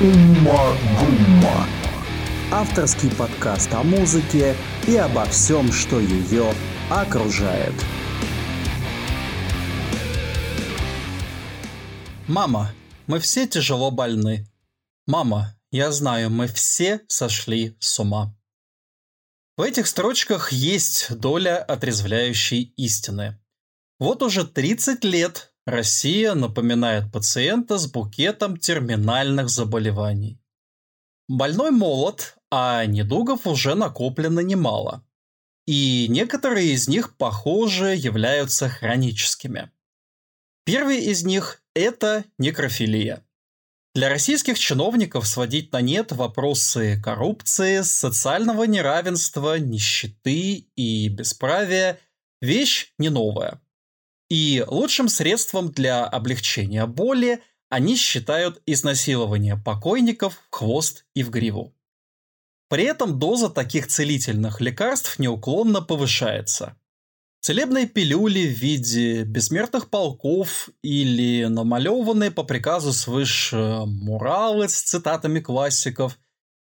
Умма Гумма. Авторский подкаст о музыке и обо всем, что ее окружает. Мама, мы все тяжело больны. Мама, я знаю, мы все сошли с ума. В этих строчках есть доля отрезвляющей истины. Вот уже 30 лет Россия напоминает пациента с букетом терминальных заболеваний. Больной молод, а недугов уже накоплено немало. И некоторые из них, похоже, являются хроническими. Первый из них – это некрофилия. Для российских чиновников сводить на нет вопросы коррупции, социального неравенства, нищеты и бесправия – вещь не новая – и лучшим средством для облегчения боли они считают изнасилование покойников в хвост и в гриву. При этом доза таких целительных лекарств неуклонно повышается. Целебные пилюли в виде бессмертных полков или намалеванные по приказу свыше муралы с цитатами классиков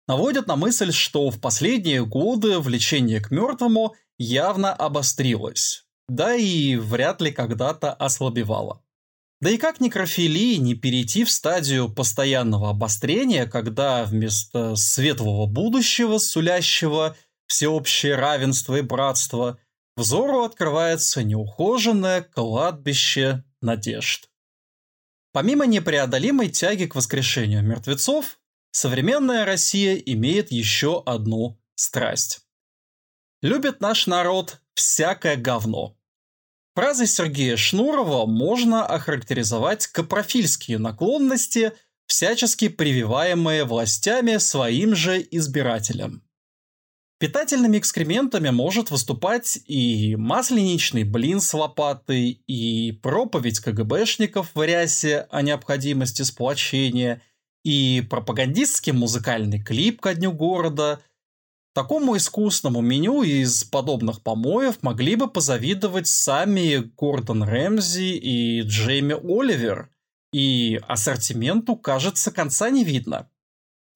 наводят на мысль, что в последние годы влечение к мертвому явно обострилось да и вряд ли когда-то ослабевала. Да и как некрофилии не перейти в стадию постоянного обострения, когда вместо светлого будущего, сулящего всеобщее равенство и братство, взору открывается неухоженное кладбище надежд. Помимо непреодолимой тяги к воскрешению мертвецов, современная Россия имеет еще одну страсть. Любит наш народ всякое говно. Фразой Сергея Шнурова можно охарактеризовать капрофильские наклонности, всячески прививаемые властями своим же избирателям. Питательными экскрементами может выступать и масленичный блин с лопатой, и проповедь КГБшников в рясе о необходимости сплочения, и пропагандистский музыкальный клип ко дню города – Такому искусному меню из подобных помоев могли бы позавидовать сами Гордон Рэмзи и Джейми Оливер, и ассортименту, кажется, конца не видно.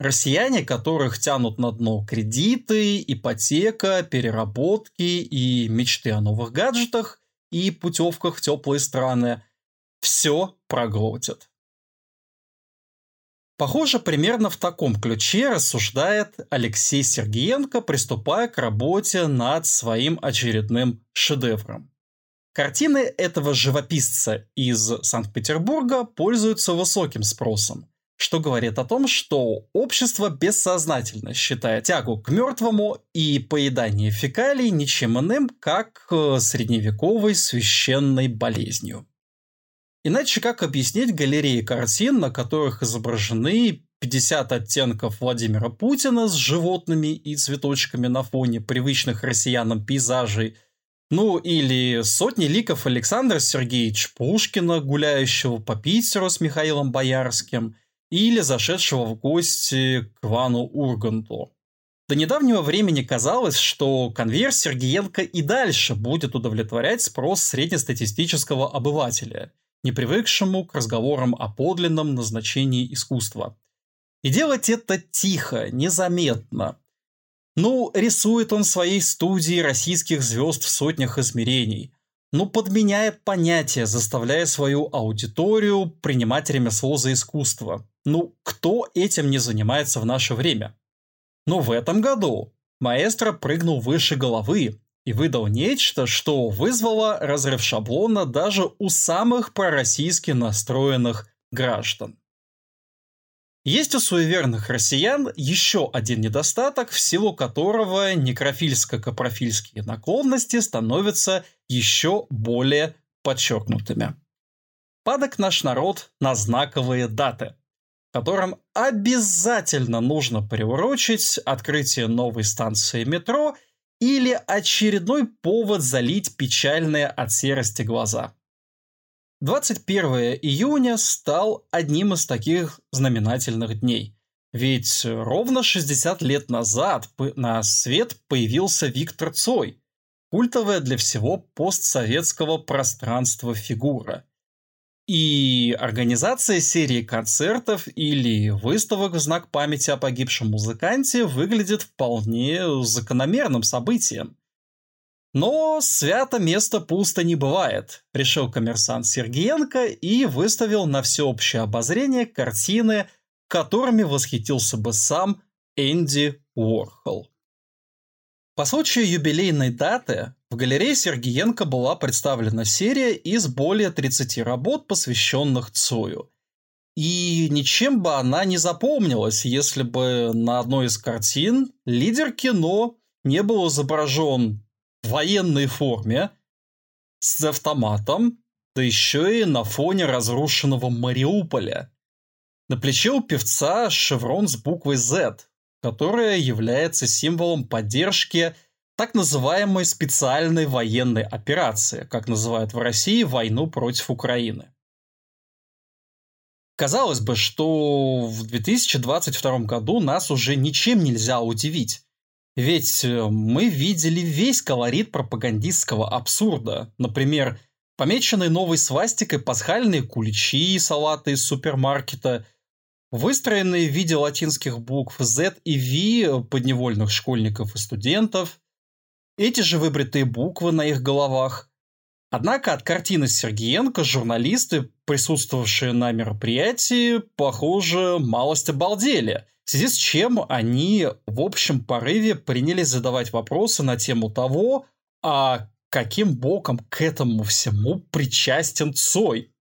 Россияне, которых тянут на дно кредиты, ипотека, переработки и мечты о новых гаджетах и путевках в теплые страны, все проглотят. Похоже, примерно в таком ключе рассуждает Алексей Сергеенко, приступая к работе над своим очередным шедевром. Картины этого живописца из Санкт-Петербурга пользуются высоким спросом, что говорит о том, что общество бессознательно считает тягу к мертвому и поедание фекалий ничем иным, как э, средневековой священной болезнью. Иначе как объяснить галереи картин, на которых изображены 50 оттенков Владимира Путина с животными и цветочками на фоне привычных россиянам пейзажей, ну или сотни ликов Александра Сергеевича Пушкина, гуляющего по Питеру с Михаилом Боярским, или зашедшего в гости к Ивану Урганту. До недавнего времени казалось, что конвейер Сергеенко и дальше будет удовлетворять спрос среднестатистического обывателя – не привыкшему к разговорам о подлинном назначении искусства. И делать это тихо, незаметно. Ну, рисует он своей студии российских звезд в сотнях измерений. Ну, подменяет понятия, заставляя свою аудиторию принимать ремесло за искусство. Ну, кто этим не занимается в наше время? Но в этом году маэстро прыгнул выше головы и выдал нечто, что вызвало разрыв шаблона даже у самых пророссийски настроенных граждан. Есть у суеверных россиян еще один недостаток, в силу которого некрофильско-капрофильские наклонности становятся еще более подчеркнутыми. Падок наш народ на знаковые даты, которым обязательно нужно приурочить открытие новой станции метро – или очередной повод залить печальные от серости глаза. 21 июня стал одним из таких знаменательных дней. Ведь ровно 60 лет назад на свет появился Виктор Цой, культовая для всего постсоветского пространства фигура. И организация серии концертов или выставок в знак памяти о погибшем музыканте выглядит вполне закономерным событием. Но свято место пусто не бывает, решил коммерсант Сергеенко и выставил на всеобщее обозрение картины, которыми восхитился бы сам Энди Уорхол. По случаю юбилейной даты в галерее Сергеенко была представлена серия из более 30 работ, посвященных Цою. И ничем бы она не запомнилась, если бы на одной из картин лидер кино не был изображен в военной форме с автоматом, да еще и на фоне разрушенного Мариуполя. На плече у певца шеврон с буквой Z, которая является символом поддержки так называемой специальной военной операции, как называют в России войну против Украины. Казалось бы, что в 2022 году нас уже ничем нельзя удивить. Ведь э, мы видели весь колорит пропагандистского абсурда. Например, помеченные новой свастикой пасхальные куличи и салаты из супермаркета – выстроенные в виде латинских букв Z и V подневольных школьников и студентов, эти же выбритые буквы на их головах. Однако от картины Сергеенко журналисты, присутствовавшие на мероприятии, похоже, малость обалдели, в связи с чем они в общем порыве принялись задавать вопросы на тему того, а каким боком к этому всему причастен Цой.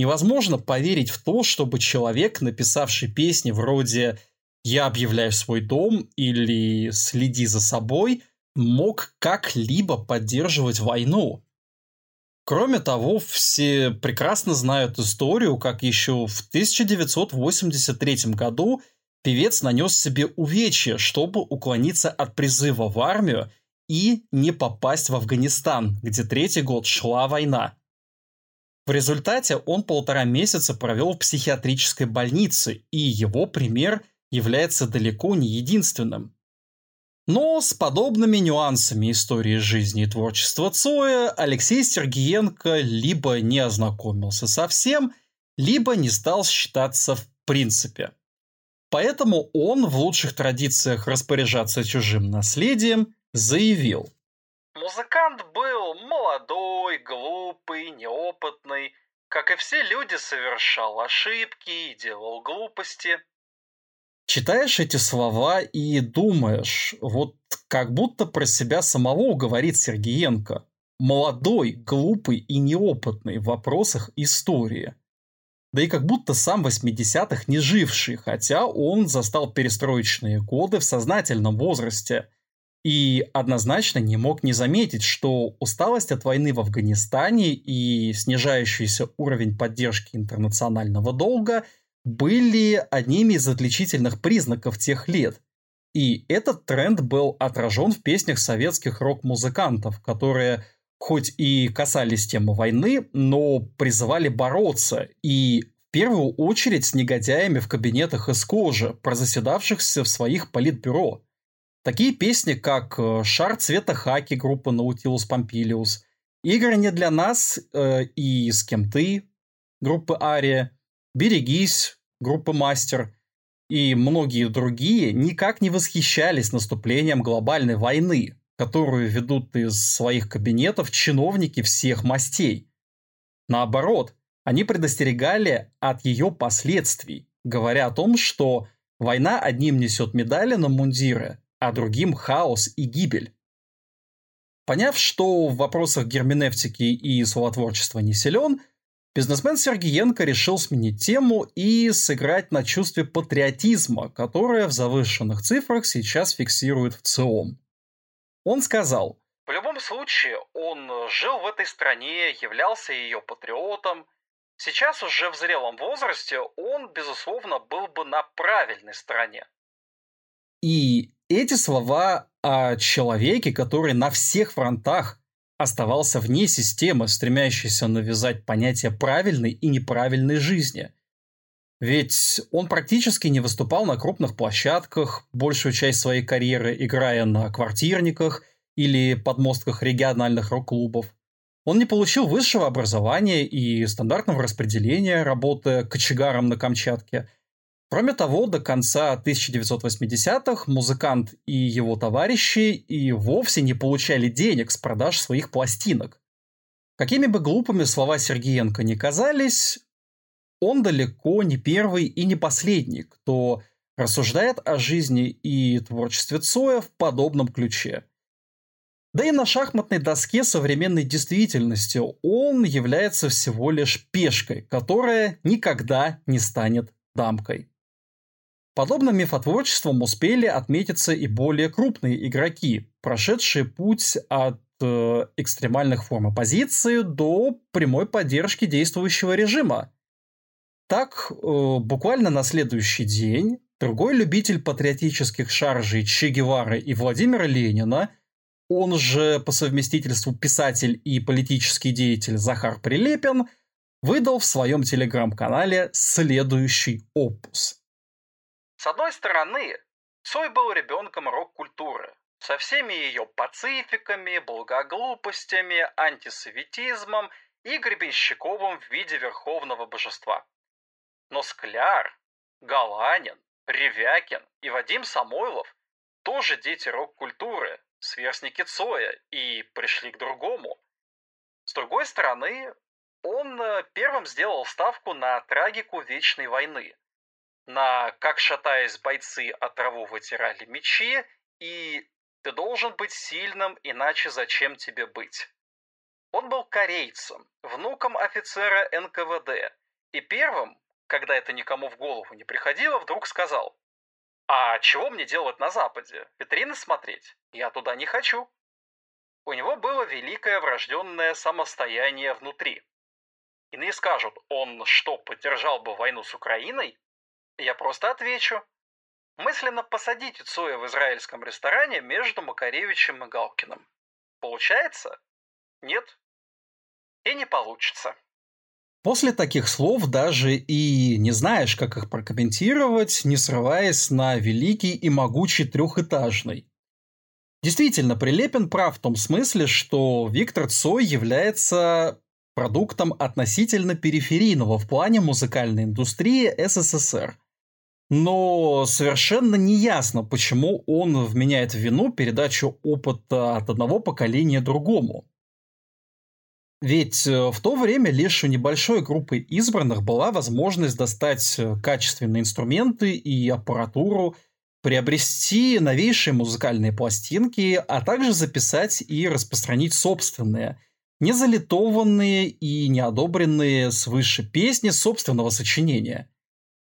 Невозможно поверить в то, чтобы человек, написавший песни вроде «Я объявляю свой дом» или «Следи за собой», мог как-либо поддерживать войну. Кроме того, все прекрасно знают историю, как еще в 1983 году певец нанес себе увечья, чтобы уклониться от призыва в армию и не попасть в Афганистан, где третий год шла война. В результате он полтора месяца провел в психиатрической больнице, и его пример является далеко не единственным. Но с подобными нюансами истории жизни и творчества Цоя Алексей Сергеенко либо не ознакомился совсем, либо не стал считаться в принципе. Поэтому он в лучших традициях распоряжаться чужим наследием заявил – Музыкант был молодой, глупый, неопытный. Как и все люди, совершал ошибки и делал глупости. Читаешь эти слова и думаешь, вот как будто про себя самого говорит Сергеенко. Молодой, глупый и неопытный в вопросах истории. Да и как будто сам 80-х не живший, хотя он застал перестроечные годы в сознательном возрасте – и однозначно не мог не заметить, что усталость от войны в Афганистане и снижающийся уровень поддержки интернационального долга были одними из отличительных признаков тех лет. И этот тренд был отражен в песнях советских рок-музыкантов, которые хоть и касались темы войны, но призывали бороться и в первую очередь с негодяями в кабинетах из кожи, прозаседавшихся в своих политбюро – Такие песни, как э, «Шар цвета хаки» группы Nautilus Pompilius, «Игры не для нас» э, и «С кем ты» группы Ария, «Берегись» группы Мастер и многие другие никак не восхищались наступлением глобальной войны, которую ведут из своих кабинетов чиновники всех мастей. Наоборот, они предостерегали от ее последствий, говоря о том, что война одним несет медали на мундиры, а другим хаос и гибель. Поняв, что в вопросах герменевтики и словотворчества не силен, бизнесмен Сергеенко решил сменить тему и сыграть на чувстве патриотизма, которое в завышенных цифрах сейчас фиксирует в ЦИОМ. Он сказал, «В любом случае, он жил в этой стране, являлся ее патриотом. Сейчас уже в зрелом возрасте он, безусловно, был бы на правильной стороне». И эти слова о человеке, который на всех фронтах оставался вне системы, стремящейся навязать понятие правильной и неправильной жизни. Ведь он практически не выступал на крупных площадках, большую часть своей карьеры играя на квартирниках или подмостках региональных рок-клубов. Он не получил высшего образования и стандартного распределения, работая кочегаром на Камчатке. Кроме того, до конца 1980-х музыкант и его товарищи и вовсе не получали денег с продаж своих пластинок. Какими бы глупыми слова Сергеенко не казались, он далеко не первый и не последний, кто рассуждает о жизни и творчестве Цоя в подобном ключе. Да и на шахматной доске современной действительности он является всего лишь пешкой, которая никогда не станет дамкой. Подобным мифотворчеством успели отметиться и более крупные игроки, прошедшие путь от э, экстремальных форм оппозиции до прямой поддержки действующего режима. Так, э, буквально на следующий день другой любитель патриотических шаржей Че Гевары и Владимира Ленина – он же по совместительству писатель и политический деятель Захар Прилепин, выдал в своем телеграм-канале следующий опус. С одной стороны, Цой был ребенком рок-культуры, со всеми ее пацификами, благоглупостями, антисоветизмом и Гребенщиковым в виде верховного божества. Но Скляр, Галанин, Ревякин и Вадим Самойлов тоже дети рок-культуры, сверстники Цоя и пришли к другому. С другой стороны, он э, первым сделал ставку на трагику Вечной войны, на «Как шатаясь бойцы от траву вытирали мечи» и «Ты должен быть сильным, иначе зачем тебе быть?». Он был корейцем, внуком офицера НКВД, и первым, когда это никому в голову не приходило, вдруг сказал а чего мне делать на Западе? Витрины смотреть? Я туда не хочу. У него было великое врожденное самостояние внутри. Иные скажут, он что, поддержал бы войну с Украиной? Я просто отвечу. Мысленно посадите Цоя в израильском ресторане между Макаревичем и Галкиным. Получается? Нет. И не получится. После таких слов даже и не знаешь, как их прокомментировать, не срываясь на великий и могучий трехэтажный. Действительно, Прилепин прав в том смысле, что Виктор Цой является продуктом относительно периферийного в плане музыкальной индустрии СССР. Но совершенно не ясно, почему он вменяет в вину передачу опыта от одного поколения другому. Ведь э, в то время лишь у небольшой группы избранных была возможность достать э, качественные инструменты и аппаратуру, приобрести новейшие музыкальные пластинки, а также записать и распространить собственные, незалитованные и неодобренные свыше песни собственного сочинения.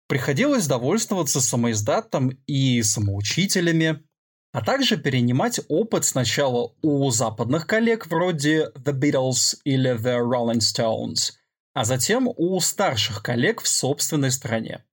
Приходилось довольствоваться самоиздатом и самоучителями, а также перенимать опыт сначала у западных коллег вроде The Beatles или The Rolling Stones, а затем у старших коллег в собственной стране.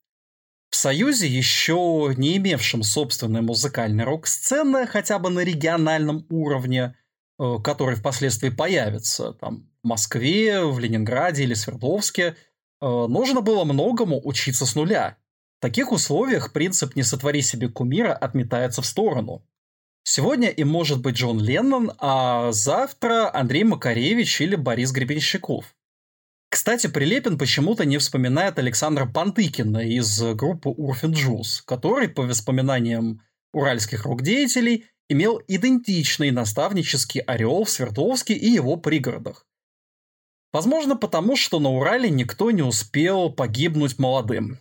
В Союзе, еще не имевшем собственной музыкальной рок-сцены, хотя бы на региональном уровне, э, который впоследствии появится там, в Москве, в Ленинграде или Свердловске, нужно было многому учиться с нуля. В таких условиях принцип «не сотвори себе кумира» отметается в сторону. Сегодня им может быть Джон Леннон, а завтра Андрей Макаревич или Борис Гребенщиков. Кстати, Прилепин почему-то не вспоминает Александра Пантыкина из группы Урфин Джуз, который, по воспоминаниям уральских рок-деятелей, имел идентичный наставнический ореол в Свердловске и его пригородах. Возможно, потому что на Урале никто не успел погибнуть молодым.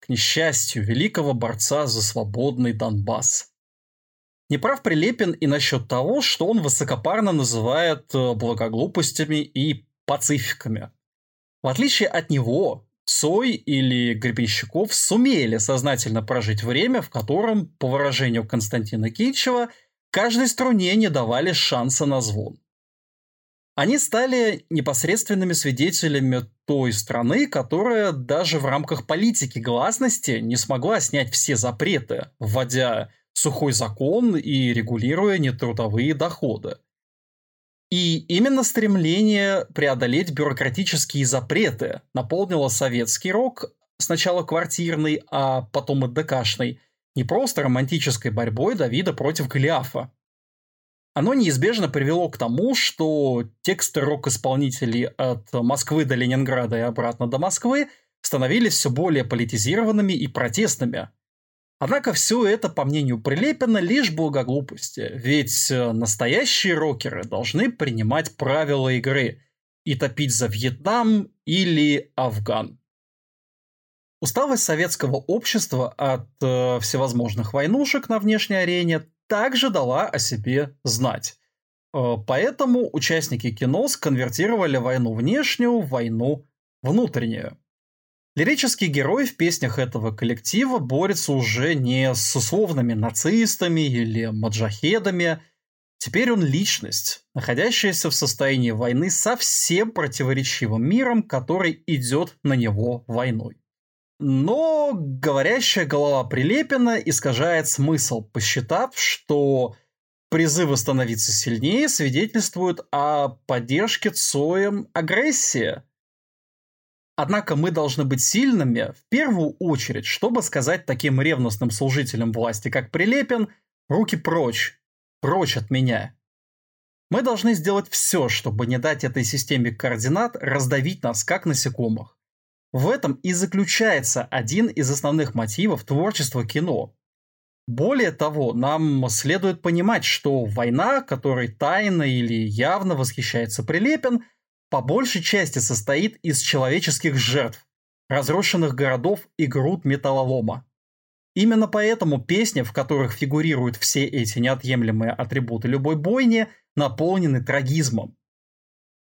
К несчастью, великого борца за свободный Донбасс. Неправ Прилепин и насчет того, что он высокопарно называет э, благоглупостями и пацификами. В отличие от него, Цой или Гребенщиков сумели сознательно прожить время, в котором, по выражению Константина Кичева, каждой струне не давали шанса на звон. Они стали непосредственными свидетелями той страны, которая даже в рамках политики гласности не смогла снять все запреты, вводя сухой закон и регулируя нетрудовые доходы. И именно стремление преодолеть бюрократические запреты наполнило советский рок, сначала квартирный, а потом и ДКшный, не просто романтической борьбой Давида против Голиафа. Оно неизбежно привело к тому, что тексты рок-исполнителей от Москвы до Ленинграда и обратно до Москвы становились все более политизированными и протестными. Однако все это, по мнению Прилепина, лишь благоглупости, ведь настоящие рокеры должны принимать правила игры и топить за Вьетнам или Афган. Усталость советского общества от э, всевозможных войнушек на внешней арене также дала о себе знать. Э, поэтому участники кино сконвертировали войну внешнюю в войну внутреннюю. Лирический герой в песнях этого коллектива борется уже не с условными нацистами или маджахедами. Теперь он личность, находящаяся в состоянии войны со всем противоречивым миром, который идет на него войной. Но говорящая голова Прилепина искажает смысл, посчитав, что призывы становиться сильнее свидетельствуют о поддержке Цоем агрессии. Однако мы должны быть сильными в первую очередь, чтобы сказать таким ревностным служителям власти, как Прилепин, руки прочь, прочь от меня. Мы должны сделать все, чтобы не дать этой системе координат раздавить нас, как насекомых. В этом и заключается один из основных мотивов творчества кино. Более того, нам следует понимать, что война, которой тайно или явно восхищается Прилепин, по большей части состоит из человеческих жертв, разрушенных городов и груд металлолома. Именно поэтому песни, в которых фигурируют все эти неотъемлемые атрибуты любой бойни, наполнены трагизмом,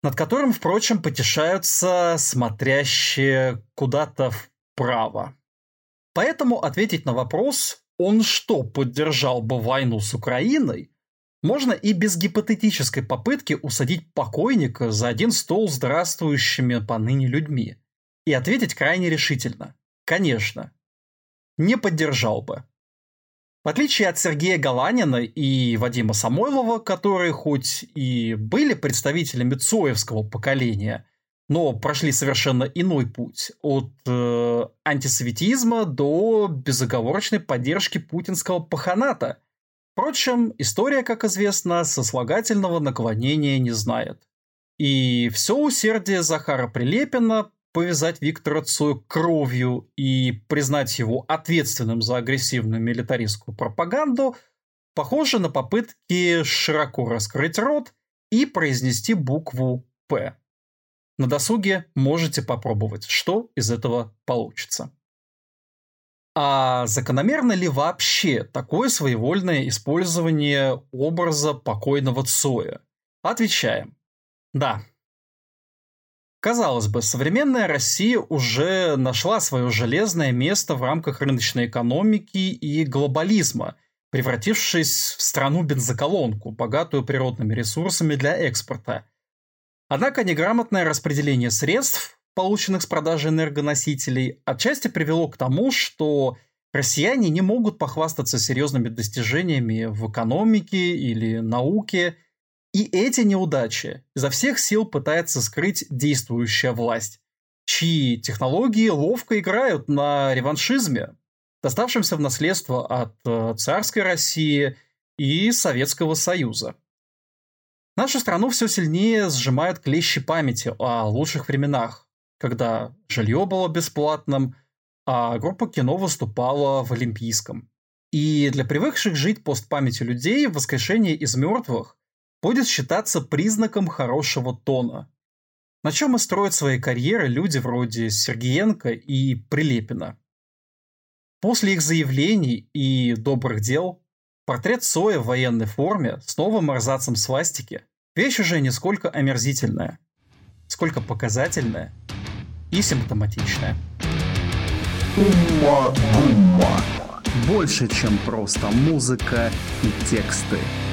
над которым, впрочем, потешаются смотрящие куда-то вправо. Поэтому ответить на вопрос, он что, поддержал бы войну с Украиной, можно и без гипотетической попытки усадить покойника за один стол здравствующими поныне людьми. И ответить крайне решительно. Конечно. Не поддержал бы. В отличие от Сергея Галанина и Вадима Самойлова, которые хоть и были представителями Цоевского поколения, но прошли совершенно иной путь от э, антисоветизма до безоговорочной поддержки путинского паханата. Впрочем, история, как известно, сослагательного наклонения не знает. И все усердие Захара Прилепина повязать Виктора Цоя кровью и признать его ответственным за агрессивную милитаристскую пропаганду, похоже на попытки широко раскрыть рот и произнести букву «П». На досуге можете попробовать, что из этого получится. А закономерно ли вообще такое своевольное использование образа покойного Цоя? Отвечаем. Да, Казалось бы, современная Россия уже нашла свое железное место в рамках рыночной экономики и глобализма, превратившись в страну-бензоколонку, богатую природными ресурсами для экспорта. Однако неграмотное распределение средств, полученных с продажи энергоносителей, отчасти привело к тому, что россияне не могут похвастаться серьезными достижениями в экономике или науке – и эти неудачи изо всех сил пытается скрыть действующая власть, чьи технологии ловко играют на реваншизме, доставшемся в наследство от э, царской России и Советского Союза. Нашу страну все сильнее сжимают клещи памяти о лучших временах, когда жилье было бесплатным, а группа кино выступала в Олимпийском. И для привыкших жить постпамятью людей воскрешение из мертвых будет считаться признаком хорошего тона. На чем и строят свои карьеры люди вроде Сергеенко и Прилепина. После их заявлений и добрых дел портрет Соя в военной форме с новым арзацем свастики – вещь уже не сколько омерзительная, сколько показательная и симптоматичная. Умма-бумма. Больше, чем просто музыка и тексты –